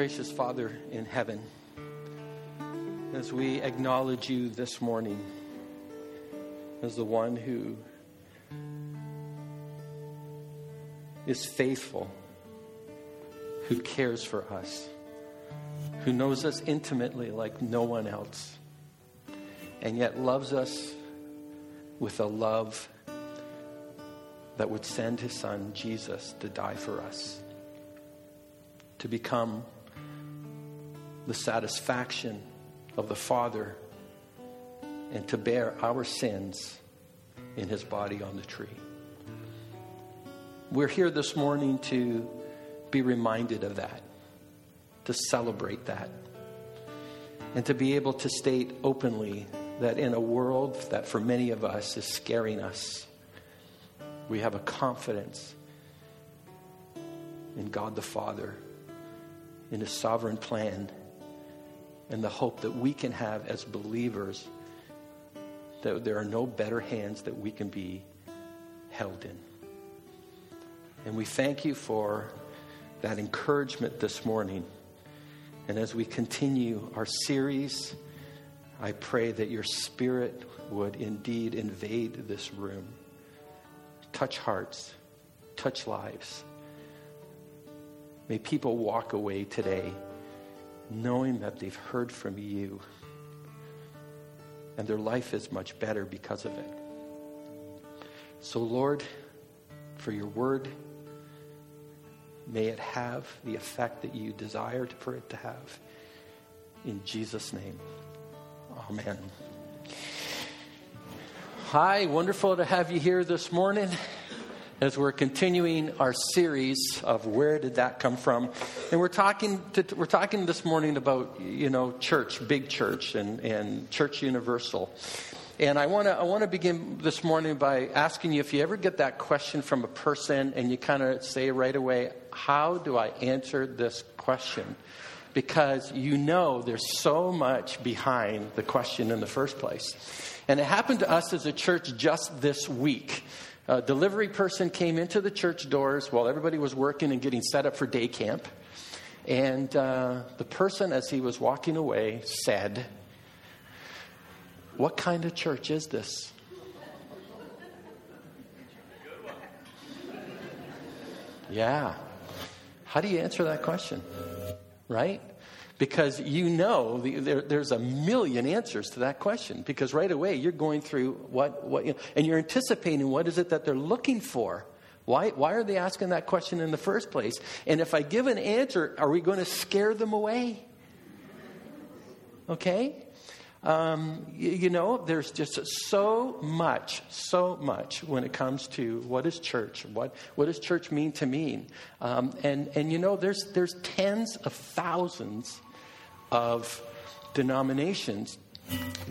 Gracious Father in heaven, as we acknowledge you this morning as the one who is faithful, who cares for us, who knows us intimately like no one else, and yet loves us with a love that would send his son, Jesus, to die for us, to become the satisfaction of the Father, and to bear our sins in his body on the tree. We're here this morning to be reminded of that, to celebrate that, and to be able to state openly that in a world that for many of us is scaring us, we have a confidence in God the Father, in His sovereign plan, and the hope that we can have as believers that there are no better hands that we can be held in. And we thank you for that encouragement this morning. And as we continue our series, I pray that your spirit would indeed invade this room, touch hearts, touch lives. May people walk away today knowing that they've heard from you and their life is much better because of it. So, Lord, for your word, May it have the effect that you desired for it to have. In Jesus' name, amen. Hi, wonderful to have you here this morning as we're continuing our series of where did that come from and we're talking to, we're talking this morning about you know church big church and, and church universal and I want to I want to begin this morning by asking you if you ever get that question from a person and you kind of say right away, "How do I answer this question?" Because you know there's so much behind the question in the first place. And it happened to us as a church just this week. A delivery person came into the church doors while everybody was working and getting set up for day camp. And uh, the person, as he was walking away, said, what kind of church is this? Yeah. How do you answer that question? Right? Because you know the, there, there's a million answers to that question. Because right away you're going through what, what you know, and you're anticipating what is it that they're looking for. Why, why are they asking that question in the first place? And if I give an answer, are we going to scare them away? Okay? Um, you, you, know, there's just so much, so much when it comes to what is church, what, what does church mean to me? Um, and, and you know, there's, there's tens of thousands of denominations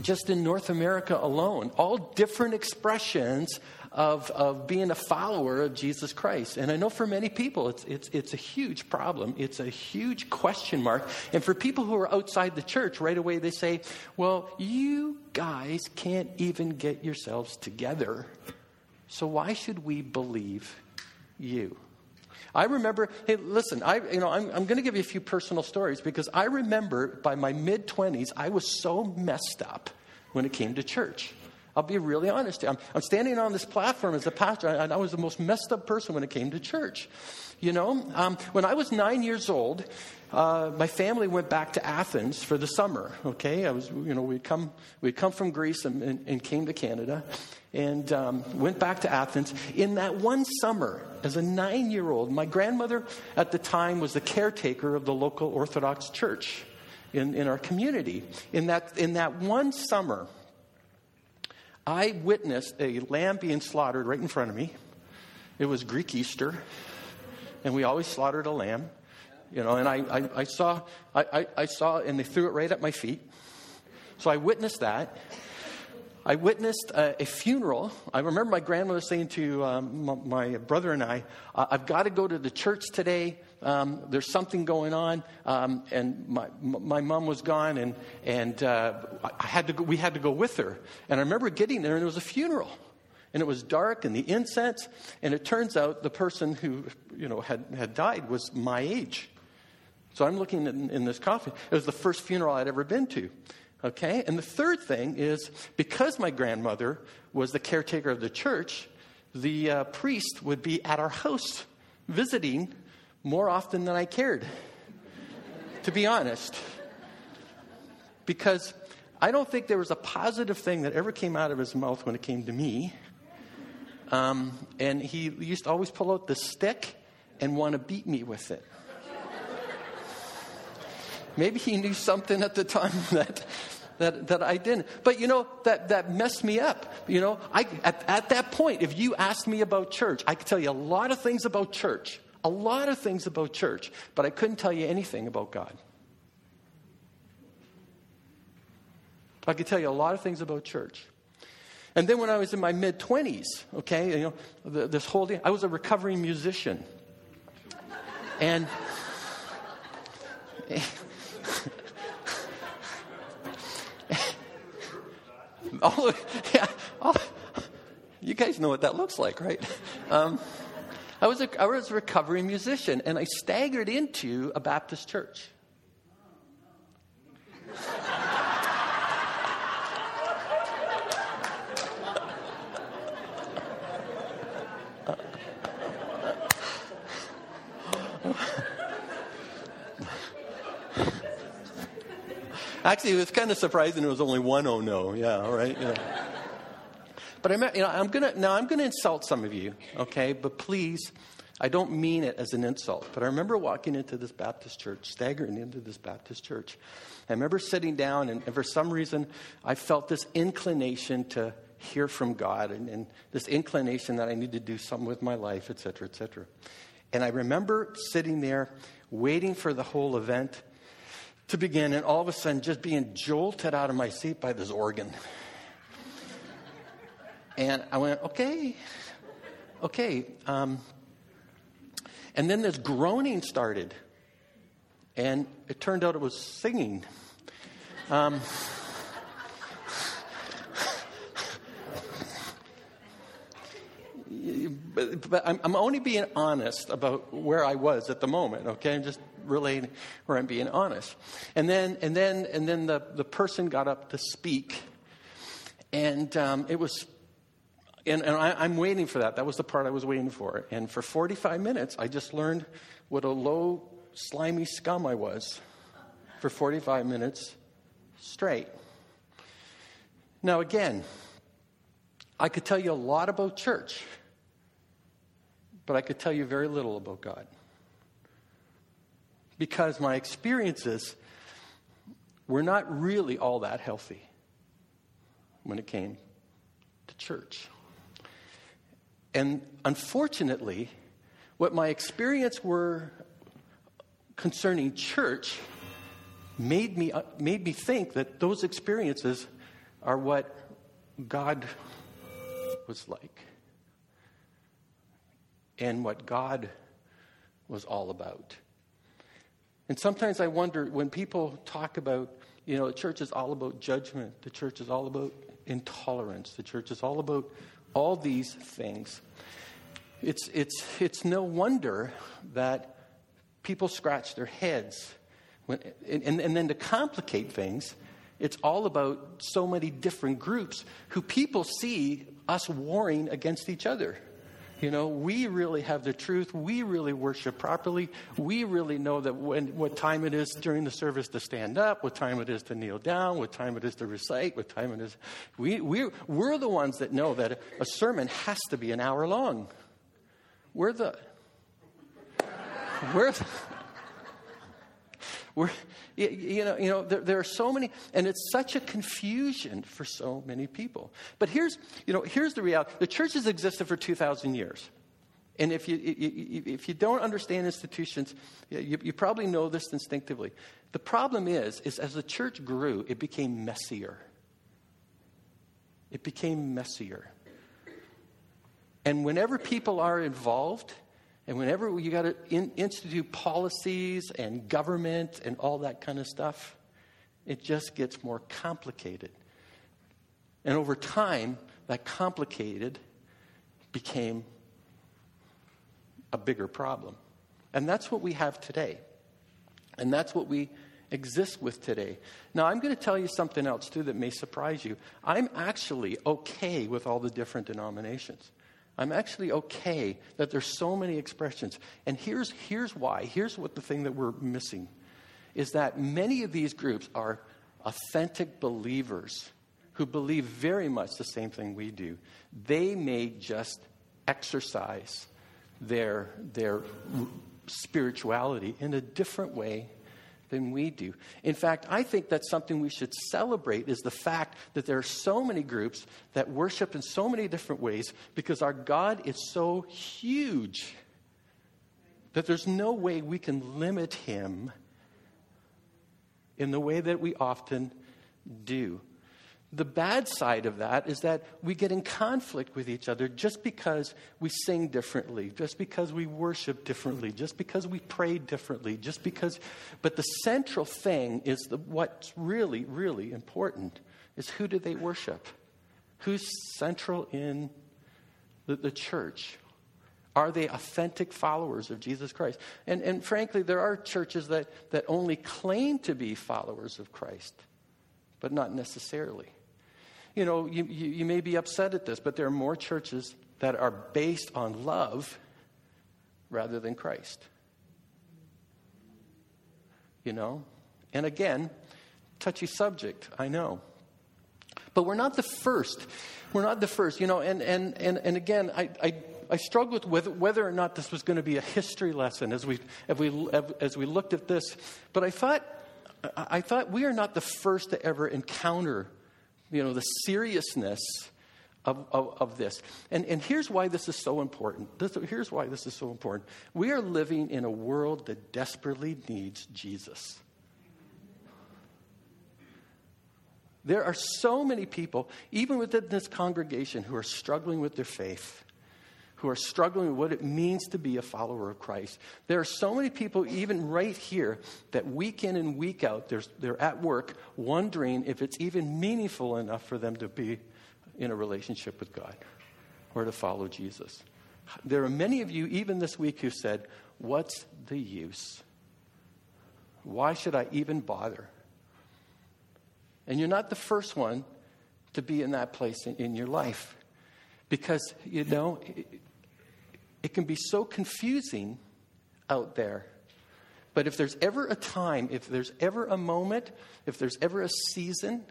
just in North America alone, all different expressions of, of being a follower of Jesus Christ. And I know for many people, it's, it's, it's a huge problem. It's a huge question mark. And for people who are outside the church, right away they say, well, you guys can't even get yourselves together. So why should we believe you? I remember, hey, listen, I, you know, I'm, I'm going to give you a few personal stories because I remember by my mid 20s, I was so messed up when it came to church. I'll be really honest. I'm, I'm standing on this platform as a pastor, and I was the most messed up person when it came to church. You know, um, when I was nine years old, uh, my family went back to Athens for the summer. Okay, I was, you know, we'd come, we'd come from Greece and, and, and came to Canada, and um, went back to Athens. In that one summer, as a nine-year-old, my grandmother at the time was the caretaker of the local Orthodox church in, in our community. In that, in that one summer, I witnessed a lamb being slaughtered right in front of me. It was Greek Easter, and we always slaughtered a lamb, you know. And I, I, I saw, I, I saw, and they threw it right at my feet. So I witnessed that. I witnessed a, a, funeral. I remember my grandmother saying to um, my, my, brother and I, I've got to go to the church today. Um, there's something going on. Um, and my, my mom was gone, and, and uh, I had to go, we had to go with her. And I remember getting there, and it was a funeral. And it was dark, and the incense. And it turns out the person who you know, had, had died was my age. So I'm looking in, in this coffin. It was the first funeral I'd ever been to. Okay? And the third thing is because my grandmother was the caretaker of the church, the uh, priest would be at our house visiting more often than I cared, to be honest. Because I don't think there was a positive thing that ever came out of his mouth when it came to me. Um, and he used to always pull out the stick and want to beat me with it. Maybe he knew something at the time that, that, that I didn't. But you know, that, that messed me up. You know, I, at, at that point, if you asked me about church, I could tell you a lot of things about church, a lot of things about church, but I couldn't tell you anything about God. I could tell you a lot of things about church. And then when I was in my mid 20s, okay, you know, this whole thing, I was a recovering musician. And oh, yeah, oh, you guys know what that looks like, right? Um, I, was a, I was a recovering musician, and I staggered into a Baptist church. Actually, it was kind of surprising. It was only one oh no. Yeah, right. Yeah. But I'm, you know, I'm gonna now. I'm gonna insult some of you, okay? But please, I don't mean it as an insult. But I remember walking into this Baptist church, staggering into this Baptist church. I remember sitting down, and, and for some reason, I felt this inclination to hear from God, and, and this inclination that I need to do something with my life, et cetera, et cetera. And I remember sitting there, waiting for the whole event to begin, and all of a sudden just being jolted out of my seat by this organ. And I went, okay, okay. Um, and then this groaning started, and it turned out it was singing. Um, but, but I'm, I'm, only being honest about where I was at the moment, okay? I'm just relating where I'm being honest. And then, and then, and then the, the person got up to speak, and um, it was, and, and I, I'm waiting for that. That was the part I was waiting for. And for 45 minutes, I just learned what a low, slimy scum I was for 45 minutes straight. Now, again, I could tell you a lot about church but I could tell you very little about God. Because my experiences were not really all that healthy when it came to church. And unfortunately, what my experience were concerning church made me, uh, made me think that those experiences are what God was like and what God was all about. And sometimes I wonder when people talk about, you know, the church is all about judgment, the church is all about intolerance, the church is all about all these things. It's, it's, it's no wonder that people scratch their heads. When, and, and then to complicate things, it's all about so many different groups who people see us warring against each other. You know, we really have the truth. We really worship properly. We really know that when, what time it is during the service to stand up, what time it is to kneel down, what time it is to recite, what time it is. We, we're, we're the ones that know that a sermon has to be an hour long. We're the. We're the, we're, you know, you know there, there, are so many, and it's such a confusion for so many people. But here's, you know, here's the reality. The church has existed for 2,000 years. And if you, if you don't understand institutions, you, you probably know this instinctively. The problem is, is as the church grew, it became messier. It became messier. And whenever people are involved, and whenever you got to in, institute policies and government and all that kind of stuff, it just gets more complicated. And over time, that complicated became a bigger problem. And that's what we have today. And that's what we exist with today. Now, I'm going to tell you something else, too, that may surprise you. I'm actually okay with all the different denominations. I'm actually okay that there's so many expressions. And here's, here's why. Here's what the thing that we're missing is that many of these groups are authentic believers who believe very much the same thing we do. They may just exercise their, their spirituality in a different way than we do. In fact, I think that's something we should celebrate is the fact that there are so many groups that worship in so many different ways because our God is so huge that there's no way we can limit him in the way that we often do. The bad side of that is that we get in conflict with each other just because we sing differently, just because we worship differently, just because we pray differently, just because. But the central thing is the, what's really, really important is who do they worship? Who's central in the, the church? Are they authentic followers of Jesus Christ? And, and frankly, there are churches that, that only claim to be followers of Christ, but not necessarily you know, you, you, you may be upset at this, but there are more churches that are based on love rather than Christ. You know? And again, touchy subject, I know. But we're not the first. We're not the first, you know, and, and, and, and again, I, I, I struggled with whether, or not this was going to be a history lesson as we, as we, as we looked at this. But I thought, I thought we are not the first to ever encounter you know, the seriousness of, of, of, this. And, and here's why this is so important. This, here's why this is so important. We are living in a world that desperately needs Jesus. There are so many people, even within this congregation, who are struggling with their faith, who are struggling with what it means to be a follower of Christ. There are so many people, even right here, that week in and week out, they're at work wondering if it's even meaningful enough for them to be in a relationship with God or to follow Jesus. There are many of you, even this week, who said, What's the use? Why should I even bother? And you're not the first one to be in that place in, in your life. Because, you know, it can be so confusing out there. But if there's ever a time, if there's ever a moment, if there's ever a season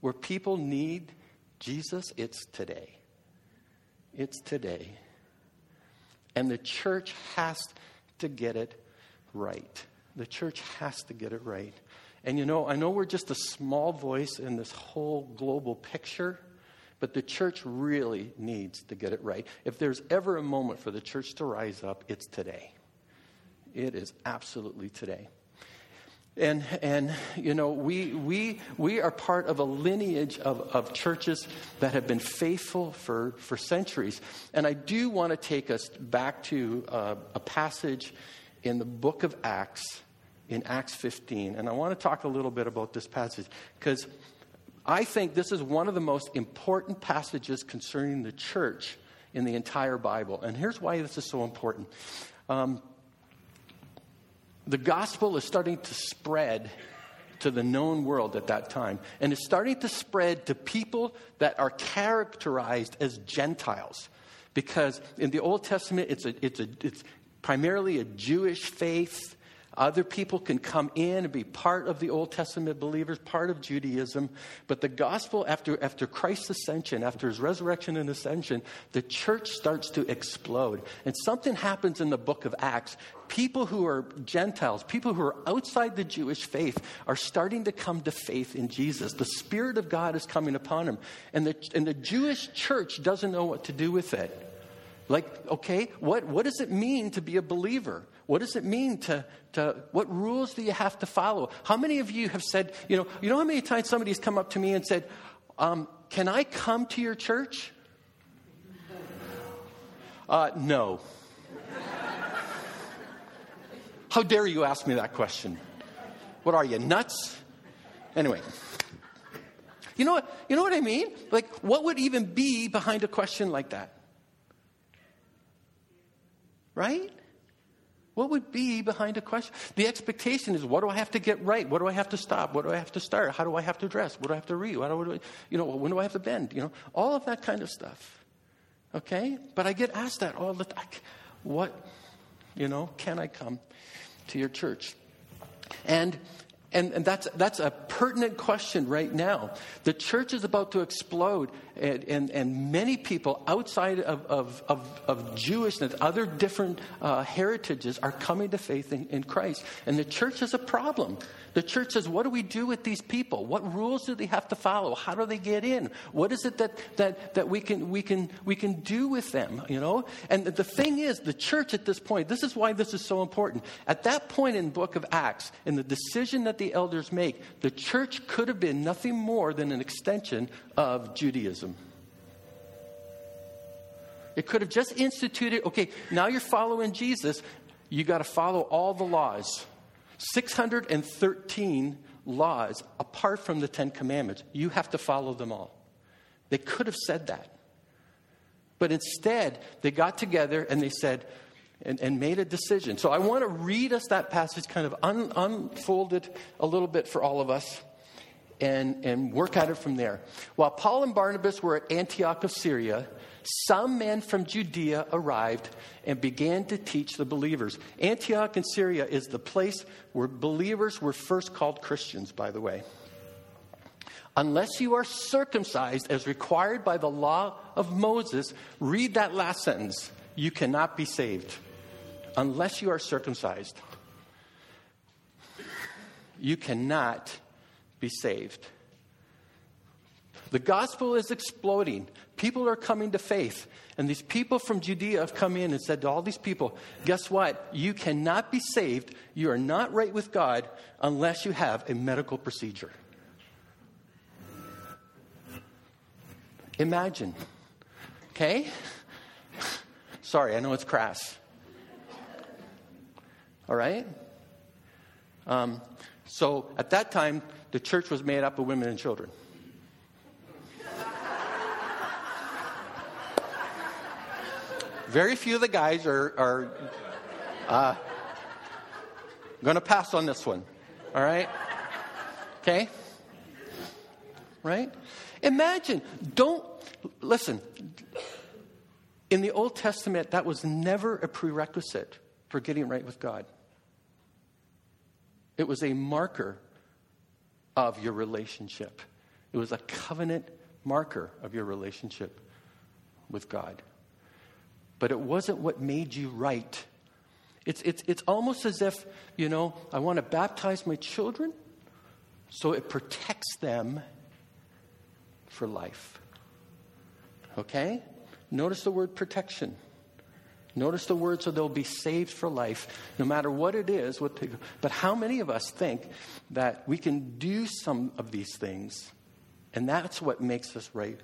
where people need Jesus, it's today. It's today. And the church has to get it right. The church has to get it right. And you know, I know we're just a small voice in this whole global picture. But the church really needs to get it right. If there's ever a moment for the church to rise up, it's today. It is absolutely today. And, and you know, we, we, we are part of a lineage of, of churches that have been faithful for, for centuries. And I do want to take us back to uh, a passage in the book of Acts, in Acts 15. And I want to talk a little bit about this passage because I think this is one of the most important passages concerning the church in the entire Bible. And here's why this is so important. Um, the gospel is starting to spread to the known world at that time. And it's starting to spread to people that are characterized as Gentiles. Because in the Old Testament, it's, a, it's, a, it's primarily a Jewish faith. Other people can come in and be part of the Old Testament believers, part of Judaism. But the gospel, after, after Christ's ascension, after his resurrection and ascension, the church starts to explode. And something happens in the book of Acts. People who are Gentiles, people who are outside the Jewish faith, are starting to come to faith in Jesus. The Spirit of God is coming upon them. And the, and the Jewish church doesn't know what to do with it. Like, okay, what, what does it mean to be a believer? What does it mean to, to, what rules do you have to follow? How many of you have said, you know, you know how many times somebody's come up to me and said, um, can I come to your church? Uh, no. How dare you ask me that question? What are you, nuts? Anyway. You know what, you know what I mean? Like, what would even be behind a question like that? Right? What would be behind a question? The expectation is what do I have to get right? What do I have to stop? What do I have to start? How do I have to dress? What do I have to read? What do I, you know, when do I have to bend? You know, all of that kind of stuff. Okay? But I get asked that all the time. What, you know, can I come to your church? And and, and that's, that's a pertinent question right now. The church is about to explode, and, and, and many people outside of, of, of, of Jewishness, other different uh, heritages, are coming to faith in, in Christ. And the church is a problem. The church says, what do we do with these people? What rules do they have to follow? How do they get in? What is it that, that, that we, can, we, can, we can do with them, you know? And the thing is, the church at this point, this is why this is so important. At that point in book of Acts, in the decision that the elders make, the church could have been nothing more than an extension of Judaism. It could have just instituted, okay, now you're following Jesus, you got to follow all the laws. 613 laws apart from the Ten Commandments. You have to follow them all. They could have said that. But instead, they got together and they said, and, and made a decision. So I want to read us that passage, kind of un, unfold it a little bit for all of us, and, and work at it from there. While Paul and Barnabas were at Antioch of Syria, some men from Judea arrived and began to teach the believers. Antioch in Syria is the place where believers were first called Christians, by the way. Unless you are circumcised as required by the law of Moses, read that last sentence. You cannot be saved. Unless you are circumcised, you cannot be saved. The gospel is exploding. People are coming to faith. And these people from Judea have come in and said to all these people, guess what? You cannot be saved. You are not right with God unless you have a medical procedure. Imagine. Okay? Sorry, I know it's crass. All right? Um, so at that time, the church was made up of women and children. Very few of the guys are, are uh, going to pass on this one. All right? Okay? Right? Imagine, don't, listen, in the Old Testament, that was never a prerequisite for getting right with God. It was a marker of your relationship, it was a covenant marker of your relationship with God but it wasn't what made you right. It's, it's, it's almost as if, you know, I want to baptize my children so it protects them for life. Okay? Notice the word protection. Notice the word so they'll be saved for life, no matter what it is. What they, but how many of us think that we can do some of these things, and that's what makes us right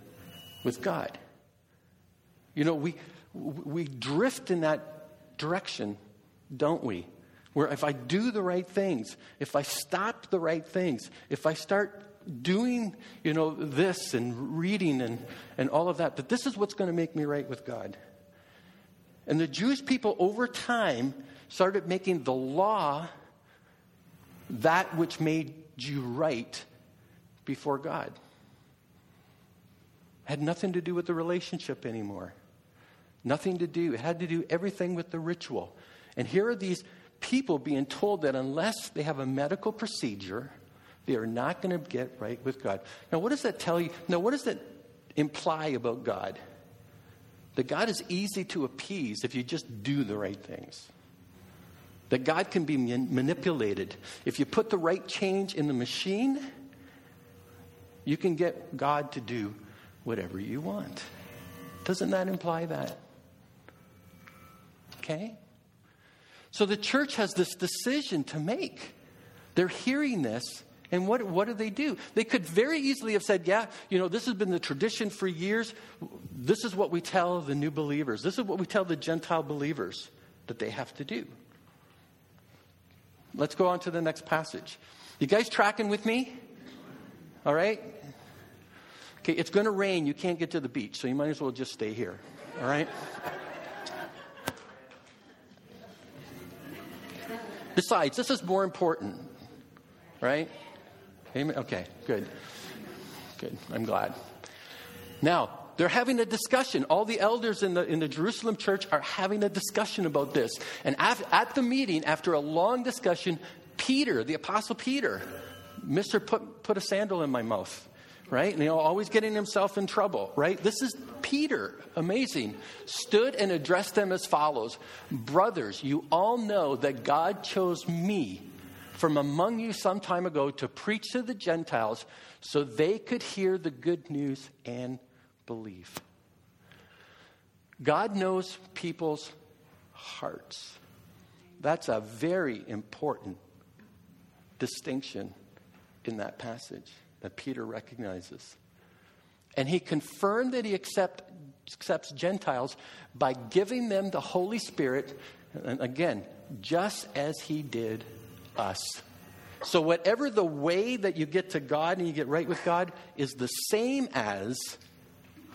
with God? You know, we, we drift in that direction, don't we? Where if I do the right things, if I stop the right things, if I start doing, you know, this and reading and, and all of that, that this is what's going to make me right with God. And the Jewish people over time started making the law that which made you right before God. Had nothing to do with the relationship anymore. Nothing to do. It had to do everything with the ritual. And here are these people being told that unless they have a medical procedure, they are not going to get right with God. Now, what does that tell you? Now, what does that imply about God? That God is easy to appease if you just do the right things. That God can be manipulated. If you put the right change in the machine, you can get God to do whatever you want. Doesn't that imply that? Okay? So the church has this decision to make. They're hearing this, and what, what do they do? They could very easily have said, Yeah, you know, this has been the tradition for years. This is what we tell the new believers. This is what we tell the Gentile believers that they have to do. Let's go on to the next passage. You guys tracking with me? All right? Okay, it's going to rain. You can't get to the beach, so you might as well just stay here. All right? Besides, this is more important, right? Amen. Okay, good. Good. I'm glad. Now, they're having a discussion. All the elders in the, in the Jerusalem church are having a discussion about this. And at, at the meeting, after a long discussion, Peter, the Apostle Peter, Mr. Put, put a sandal in my mouth, right? And, you know, always getting himself in trouble, right? This is Peter, amazing, stood and addressed them as follows Brothers, you all know that God chose me from among you some time ago to preach to the Gentiles so they could hear the good news and believe. God knows people's hearts. That's a very important distinction in that passage that Peter recognizes. And he confirmed that he accept, accepts Gentiles by giving them the Holy Spirit, and again, just as he did us. So, whatever the way that you get to God and you get right with God is the same as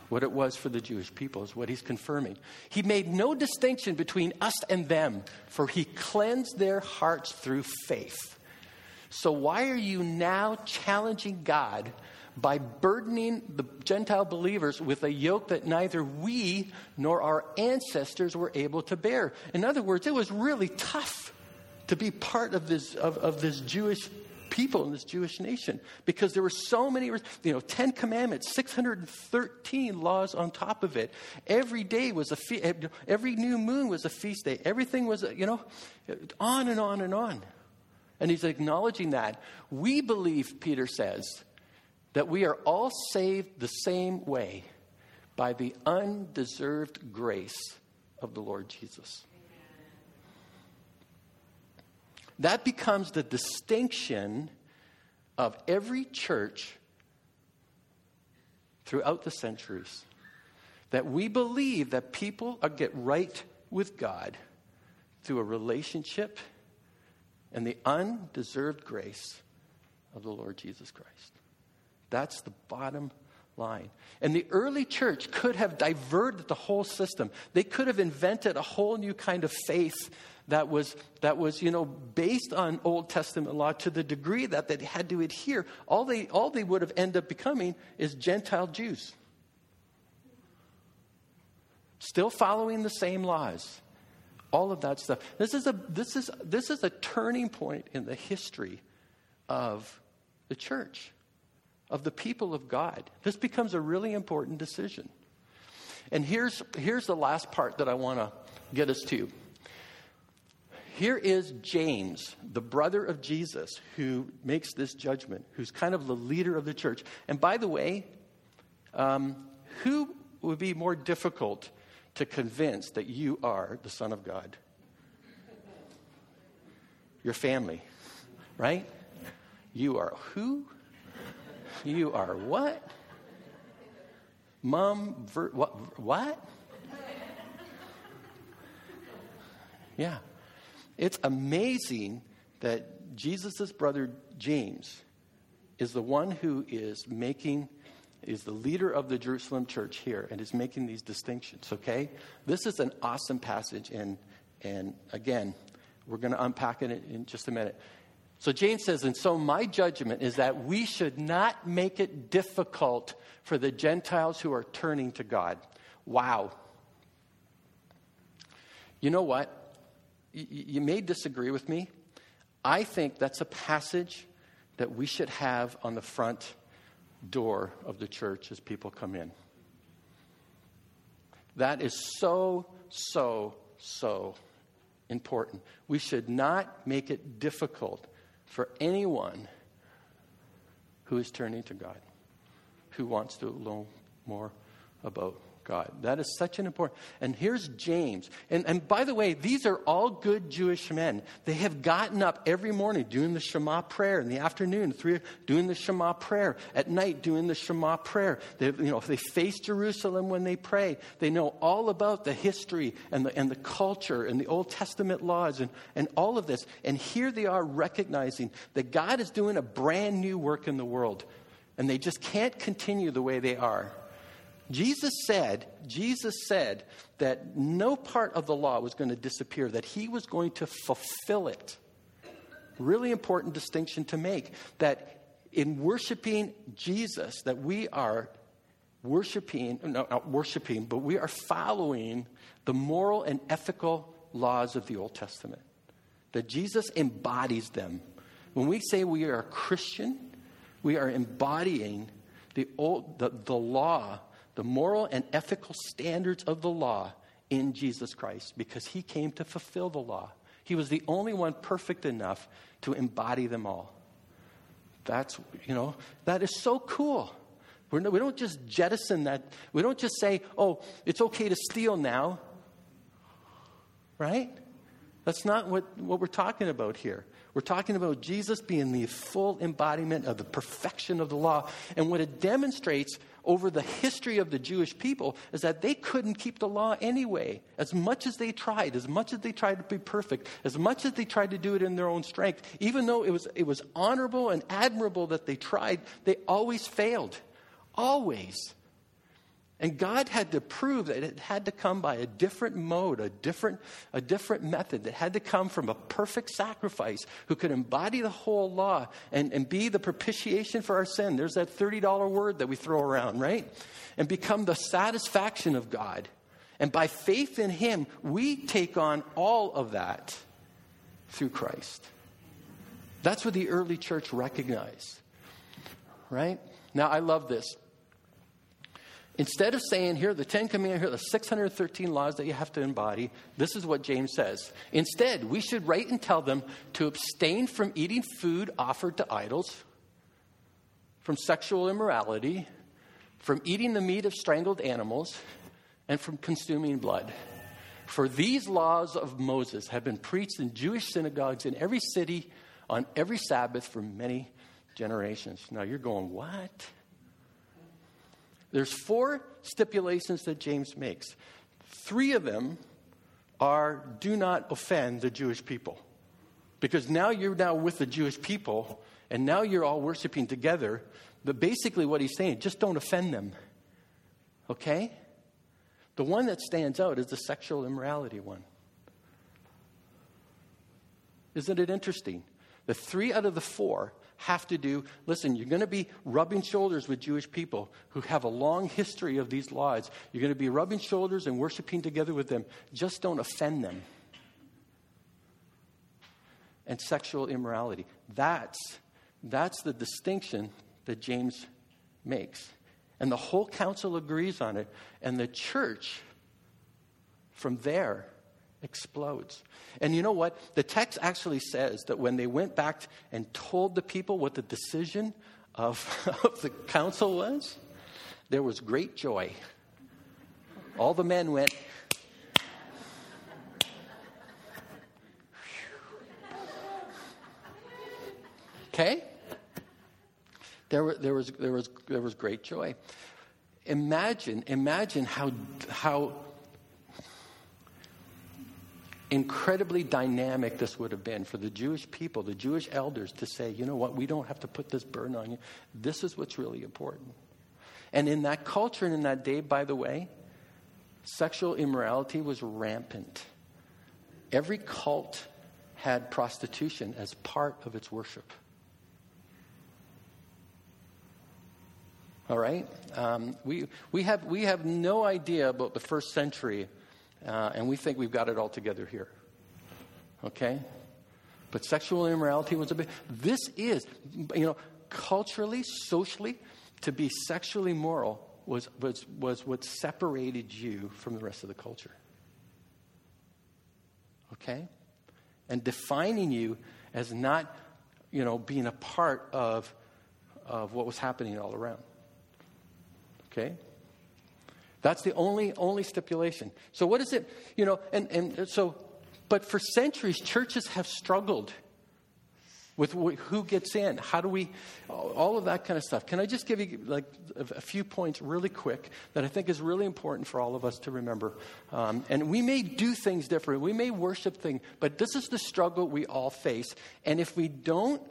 what it was for the Jewish people, is what he's confirming. He made no distinction between us and them, for he cleansed their hearts through faith. So, why are you now challenging God by burdening the Gentile believers with a yoke that neither we nor our ancestors were able to bear? In other words, it was really tough to be part of this, of, of this Jewish people in this Jewish nation because there were so many, you know, 10 commandments, 613 laws on top of it. Every day was a feast, every new moon was a feast day. Everything was, you know, on and on and on. And he's acknowledging that. We believe, Peter says, that we are all saved the same way by the undeserved grace of the Lord Jesus. That becomes the distinction of every church throughout the centuries. That we believe that people get right with God through a relationship and the undeserved grace of the Lord Jesus Christ. That's the bottom line. And the early church could have diverted the whole system. They could have invented a whole new kind of faith that was, that was you know, based on Old Testament law to the degree that they had to adhere. All they, all they would have ended up becoming is Gentile Jews. Still following the same laws all of that stuff. This is a, this is, this is a turning point in the history of the church, of the people of God. This becomes a really important decision. And here's, here's the last part that I want to get us to. Here is James, the brother of Jesus, who makes this judgment, who's kind of the leader of the church. And by the way, um, who would be more difficult to convince that you are the Son of God. Your family, right? You are who? You are what? Mom, ver- what? What? Yeah. It's amazing that Jesus' brother James is the one who is making is the leader of the Jerusalem church here and is making these distinctions, okay? This is an awesome passage, and, and again, we're going to unpack it in just a minute. So James says, and so my judgment is that we should not make it difficult for the Gentiles who are turning to God. Wow. You know what? Y- you may disagree with me. I think that's a passage that we should have on the front door of the church as people come in. That is so, so, so important. We should not make it difficult for anyone who is turning to God, who wants to know more about God. That is such an important. And here's James. And, and by the way, these are all good Jewish men. They have gotten up every morning doing the Shema prayer in the afternoon, three, doing the Shema prayer at night, doing the Shema prayer. They, you know, if they face Jerusalem when they pray. They know all about the history and the, and the culture and the Old Testament laws and, and all of this. And here they are recognizing that God is doing a brand new work in the world. And they just can't continue the way they are. Jesus said, Jesus said that no part of the law was going to disappear, that he was going to fulfill it. really important distinction to make that in worshiping Jesus, that we are worshiping, no, not worshiping, but we are following the moral and ethical laws of the Old Testament. That Jesus embodies them. When we say we are a Christian, we are embodying the, old, the, the law, the moral and ethical standards of the law in Jesus Christ because he came to fulfill the law. He was the only one perfect enough to embody them all. That's, you know, that is so cool. We're no, we don't just jettison that. We don't just say, oh, it's okay to steal now. Right? That's not what, what we're talking about here. We're talking about Jesus being the full embodiment of the perfection of the law. And what it demonstrates over the history of the Jewish people is that they couldn't keep the law anyway. As much as they tried, as much as they tried to be perfect, as much as they tried to do it in their own strength, even though it was, it was honorable and admirable that they tried, they always failed. Always. And God had to prove that it had to come by a different mode, a different, a different method that had to come from a perfect sacrifice who could embody the whole law and, and be the propitiation for our sin. There's that $30 word that we throw around, right? And become the satisfaction of God. And by faith in Him, we take on all of that through Christ. That's what the early church recognized, right? Now, I love this. Instead of saying, here are the Ten Commandments, here are the 613 laws that you have to embody, this is what James says. Instead, we should write and tell them to abstain from eating food offered to idols, from sexual immorality, from eating the meat of strangled animals, and from consuming blood. For these laws of Moses have been preached in Jewish synagogues in every city on every Sabbath for many generations. Now you're going, what? There's four stipulations that James makes. Three of them are do not offend the Jewish people. Because now you're now with the Jewish people, and now you're all worshiping together. But basically, what he's saying, just don't offend them. Okay? The one that stands out is the sexual immorality one. Isn't it interesting? The three out of the four have to do. Listen, you're going to be rubbing shoulders with Jewish people who have a long history of these laws. You're going to be rubbing shoulders and worshiping together with them. Just don't offend them. And sexual immorality. That's, that's the distinction that James makes. And the whole council agrees on it. And the church, from there, explodes. And you know what? The text actually says that when they went back and told the people what the decision of, of the council was, there was great joy. All the men went, Okay? There, there, was, there, was, there was great joy. Imagine, imagine how, how incredibly dynamic this would have been for the Jewish people, the Jewish elders, to say, you know what, we don't have to put this burden on you. This is what's really important. And in that culture and in that day, by the way, sexual immorality was rampant. Every cult had prostitution as part of its worship. All right? Um, we, we, have, we have no idea about the first century uh, and we think we've got it all together here. Okay? But sexual immorality was a bit. This is, you know, culturally, socially, to be sexually moral was, was, was what separated you from the rest of the culture. Okay? And defining you as not, you know, being a part of, of what was happening all around. Okay? That's the only, only stipulation. So, what is it? You know, and, and so, but for centuries, churches have struggled with who gets in. How do we, all of that kind of stuff. Can I just give you like a few points really quick that I think is really important for all of us to remember? Um, and we may do things different. We may worship things, but this is the struggle we all face. And if we don't,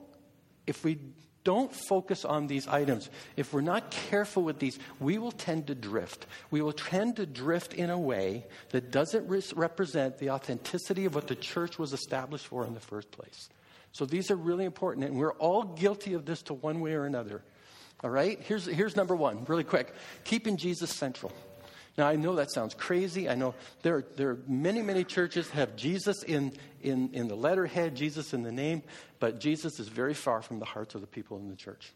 if we don't focus on these items. If we're not careful with these, we will tend to drift. We will tend to drift in a way that doesn't re- represent the authenticity of what the church was established for in the first place. So these are really important, and we're all guilty of this to one way or another. All right? Here's, here's number one, really quick keeping Jesus central. Now, I know that sounds crazy. I know there are, there are many, many churches have Jesus in, in, in the letterhead, Jesus in the name, but Jesus is very far from the hearts of the people in the church.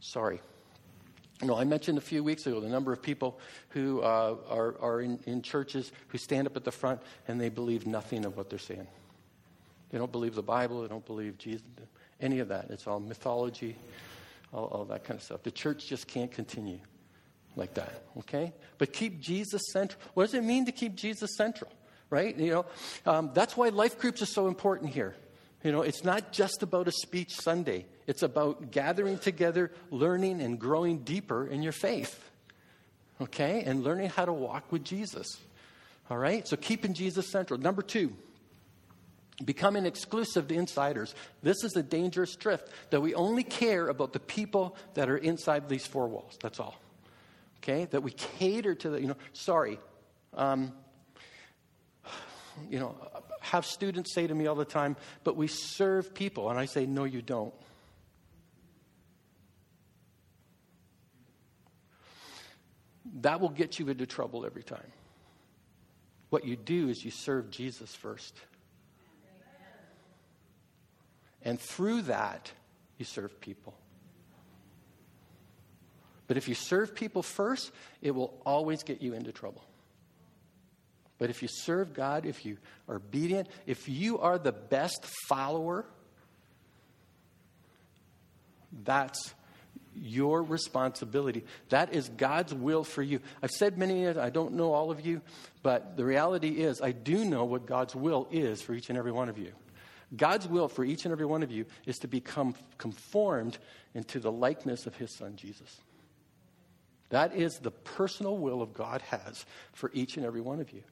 Sorry. You know, I mentioned a few weeks ago the number of people who uh, are, are in, in churches who stand up at the front and they believe nothing of what they're saying. They don't believe the Bible, they don't believe Jesus, any of that. It's all mythology, all, all that kind of stuff. The church just can't continue like that, okay? But keep Jesus central. What does it mean to keep Jesus central, right? You know, um, that's why life groups are so important here. You know, it's not just about a speech Sunday. It's about gathering together, learning, and growing deeper in your faith. Okay? And learning how to walk with Jesus. All right? So keeping Jesus central. Number two, becoming exclusive to insiders. This is a dangerous drift that we only care about the people that are inside these four walls. That's all. Okay? That we cater to the, you know, sorry. Um, you know, have students say to me all the time, but we serve people. And I say, no, you don't. That will get you into trouble every time. What you do is you serve Jesus first. And through that, you serve people. But if you serve people first, it will always get you into trouble. But if you serve God, if you are obedient, if you are the best follower, that's your responsibility. That is God's will for you. I've said many, I don't know all of you, but the reality is, I do know what God's will is for each and every one of you. God's will for each and every one of you is to become conformed into the likeness of His Son, Jesus. That is the personal will of God has for each and every one of you.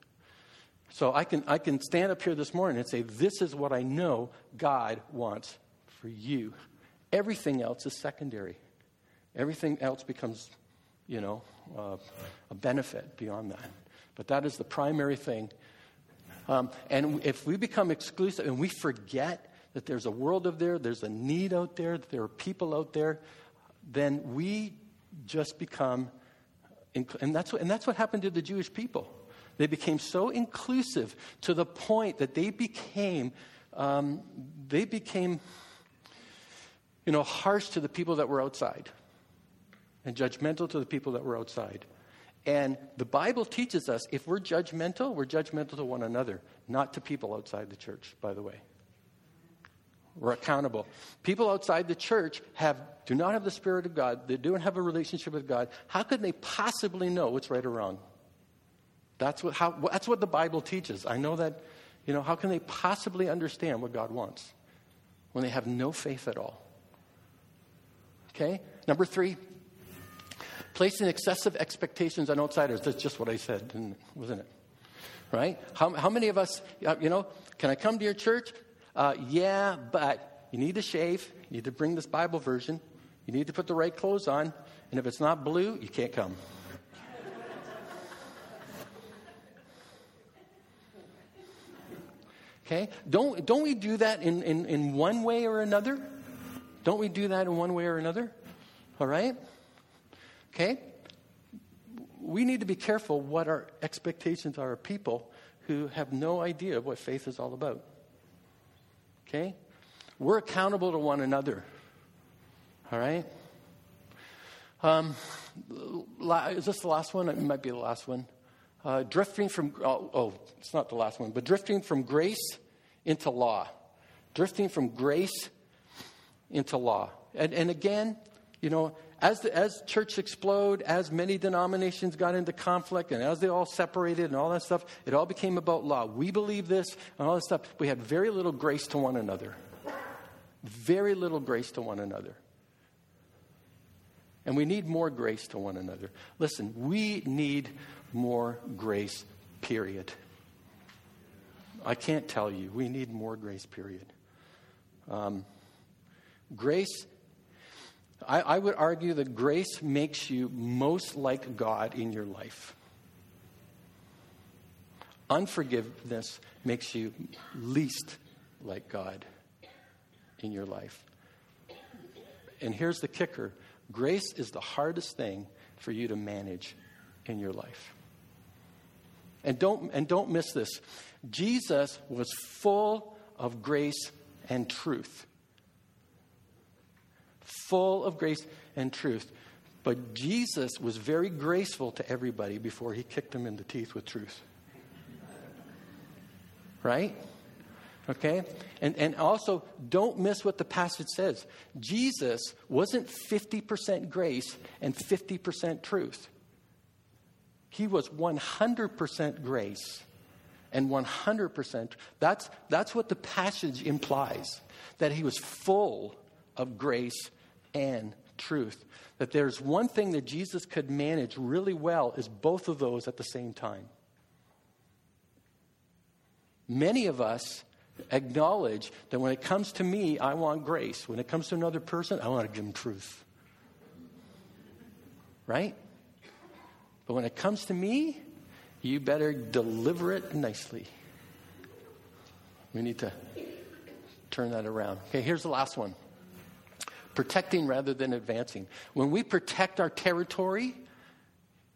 So I can, I can stand up here this morning and say, This is what I know God wants for you. Everything else is secondary. Everything else becomes, you know, uh, a benefit beyond that. But that is the primary thing. Um, and if we become exclusive and we forget that there's a world out there, there's a need out there, that there are people out there, then we just become, and that's what, and that's what happened to the Jewish people. They became so inclusive to the point that they became, um, they became, you know, harsh to the people that were outside and judgmental to the people that were outside. And the Bible teaches us if we're judgmental, we're judgmental to one another, not to people outside the church, by the way. We're accountable. People outside the church have, do not have the Spirit of God. They don't have a relationship with God. How could they possibly know what's right or wrong? That's what, how, that's what the Bible teaches. I know that, you know, how can they possibly understand what God wants when they have no faith at all? Okay? Number three, placing excessive expectations on outsiders. That's just what I said, wasn't it? Right? How, how many of us, you know, can I come to your church? Uh, yeah, but you need to shave. You need to bring this Bible version. You need to put the right clothes on. And if it's not blue, you can't come. Okay? Don't, don't we do that in, in, in one way or another? Don't we do that in one way or another? All right? Okay? We need to be careful what our expectations are of people who have no idea what faith is all about. Okay? We're accountable to one another. All right? Um, is this the last one? It might be the last one. Uh, drifting from, oh, oh, it's not the last one, but drifting from grace into law. Drifting from grace into law. And, and again, you know, as, the, as church explode, as many denominations got into conflict, and as they all separated and all that stuff, it all became about law. We believe this and all that stuff. We had very little grace to one another. Very little grace to one another. And we need more grace to one another. Listen, we need more grace, period. I can't tell you. We need more grace, period. Um, grace I, I would argue that grace makes you most like God in your life. Unforgiveness makes you least like God in your life. And here's the kicker grace is the hardest thing for you to manage in your life. And don't, and don't miss this. Jesus was full of grace and truth. Full of grace and truth. But Jesus was very graceful to everybody before he kicked them in the teeth with truth. Right? Okay? And, and also, don't miss what the passage says. Jesus wasn't 50% grace and 50% truth. He was 100% grace and 100%. That's, that's what the passage implies that he was full of grace and truth. That there's one thing that Jesus could manage really well is both of those at the same time. Many of us acknowledge that when it comes to me, I want grace. When it comes to another person, I want to give them truth. Right? But when it comes to me, you better deliver it nicely. We need to turn that around. Okay, here's the last one protecting rather than advancing. When we protect our territory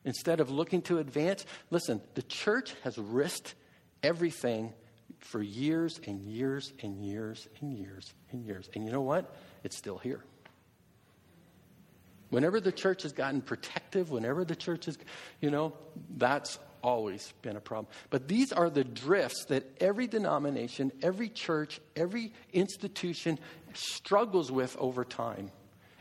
instead of looking to advance, listen, the church has risked everything for years and years and years and years and years. And you know what? It's still here. Whenever the church has gotten protective, whenever the church is, you know, that's always been a problem. But these are the drifts that every denomination, every church, every institution struggles with over time.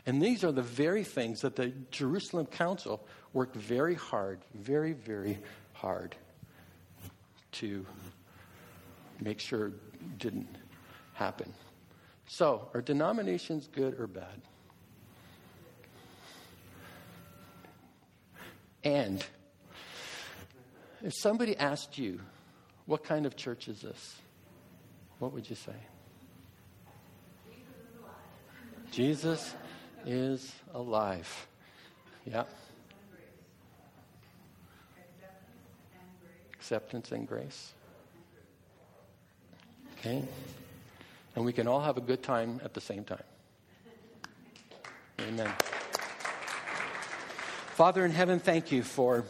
And these are the very things that the Jerusalem Council worked very hard, very, very hard to make sure didn't happen. So, are denominations good or bad? And if somebody asked you, what kind of church is this? What would you say? Jesus is alive. Yeah. Acceptance and grace. Okay? And we can all have a good time at the same time. Amen. Father in heaven, thank you for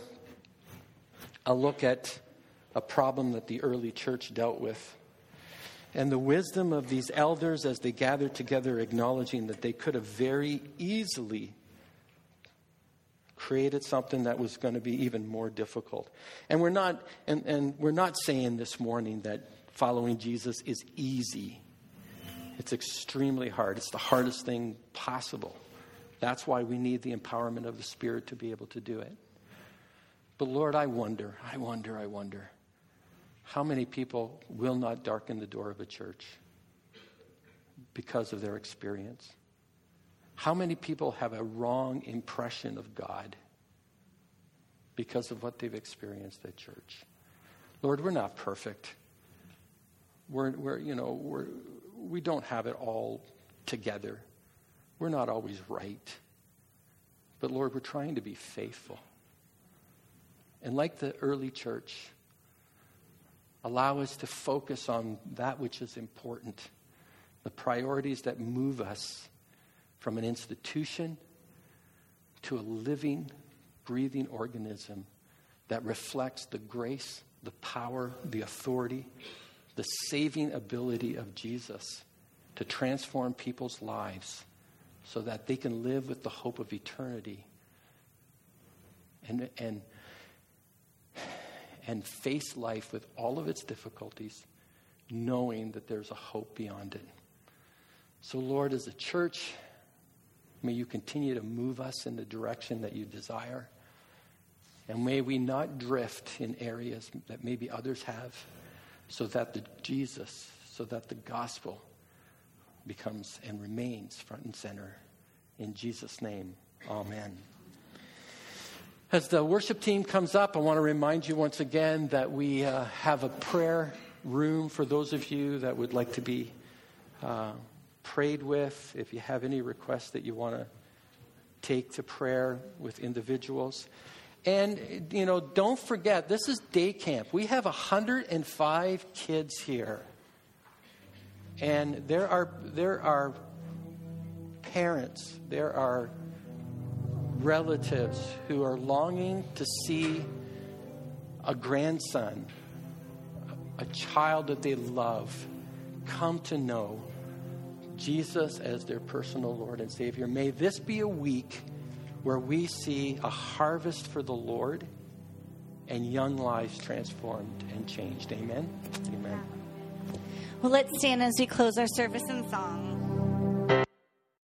a look at a problem that the early church dealt with. And the wisdom of these elders as they gathered together, acknowledging that they could have very easily created something that was going to be even more difficult. And we're not, and, and we're not saying this morning that following Jesus is easy. It's extremely hard. It's the hardest thing possible. That's why we need the empowerment of the Spirit to be able to do it. But Lord, I wonder, I wonder, I wonder how many people will not darken the door of a church because of their experience? How many people have a wrong impression of God because of what they've experienced at church? Lord, we're not perfect. We're, we're you know, we're, we don't have it all together. We're not always right. But Lord, we're trying to be faithful. And like the early church, allow us to focus on that which is important, the priorities that move us from an institution to a living, breathing organism that reflects the grace, the power, the authority, the saving ability of Jesus to transform people's lives so that they can live with the hope of eternity. And, and, and face life with all of its difficulties, knowing that there's a hope beyond it. So, Lord, as a church, may you continue to move us in the direction that you desire. And may we not drift in areas that maybe others have so that the Jesus, so that the gospel becomes and remains front and center. In Jesus' name, amen. As the worship team comes up, I want to remind you once again that we uh, have a prayer room for those of you that would like to be uh, prayed with. If you have any requests that you want to take to prayer with individuals. And, you know, don't forget, this is day camp. We have 105 kids here. And there are, there are parents, there are relatives who are longing to see a grandson, a child that they love, come to know Jesus as their personal Lord and Savior. May this be a week where we see a harvest for the Lord and young lives transformed and changed. Amen. Amen. Well, let's stand as we close our service in song.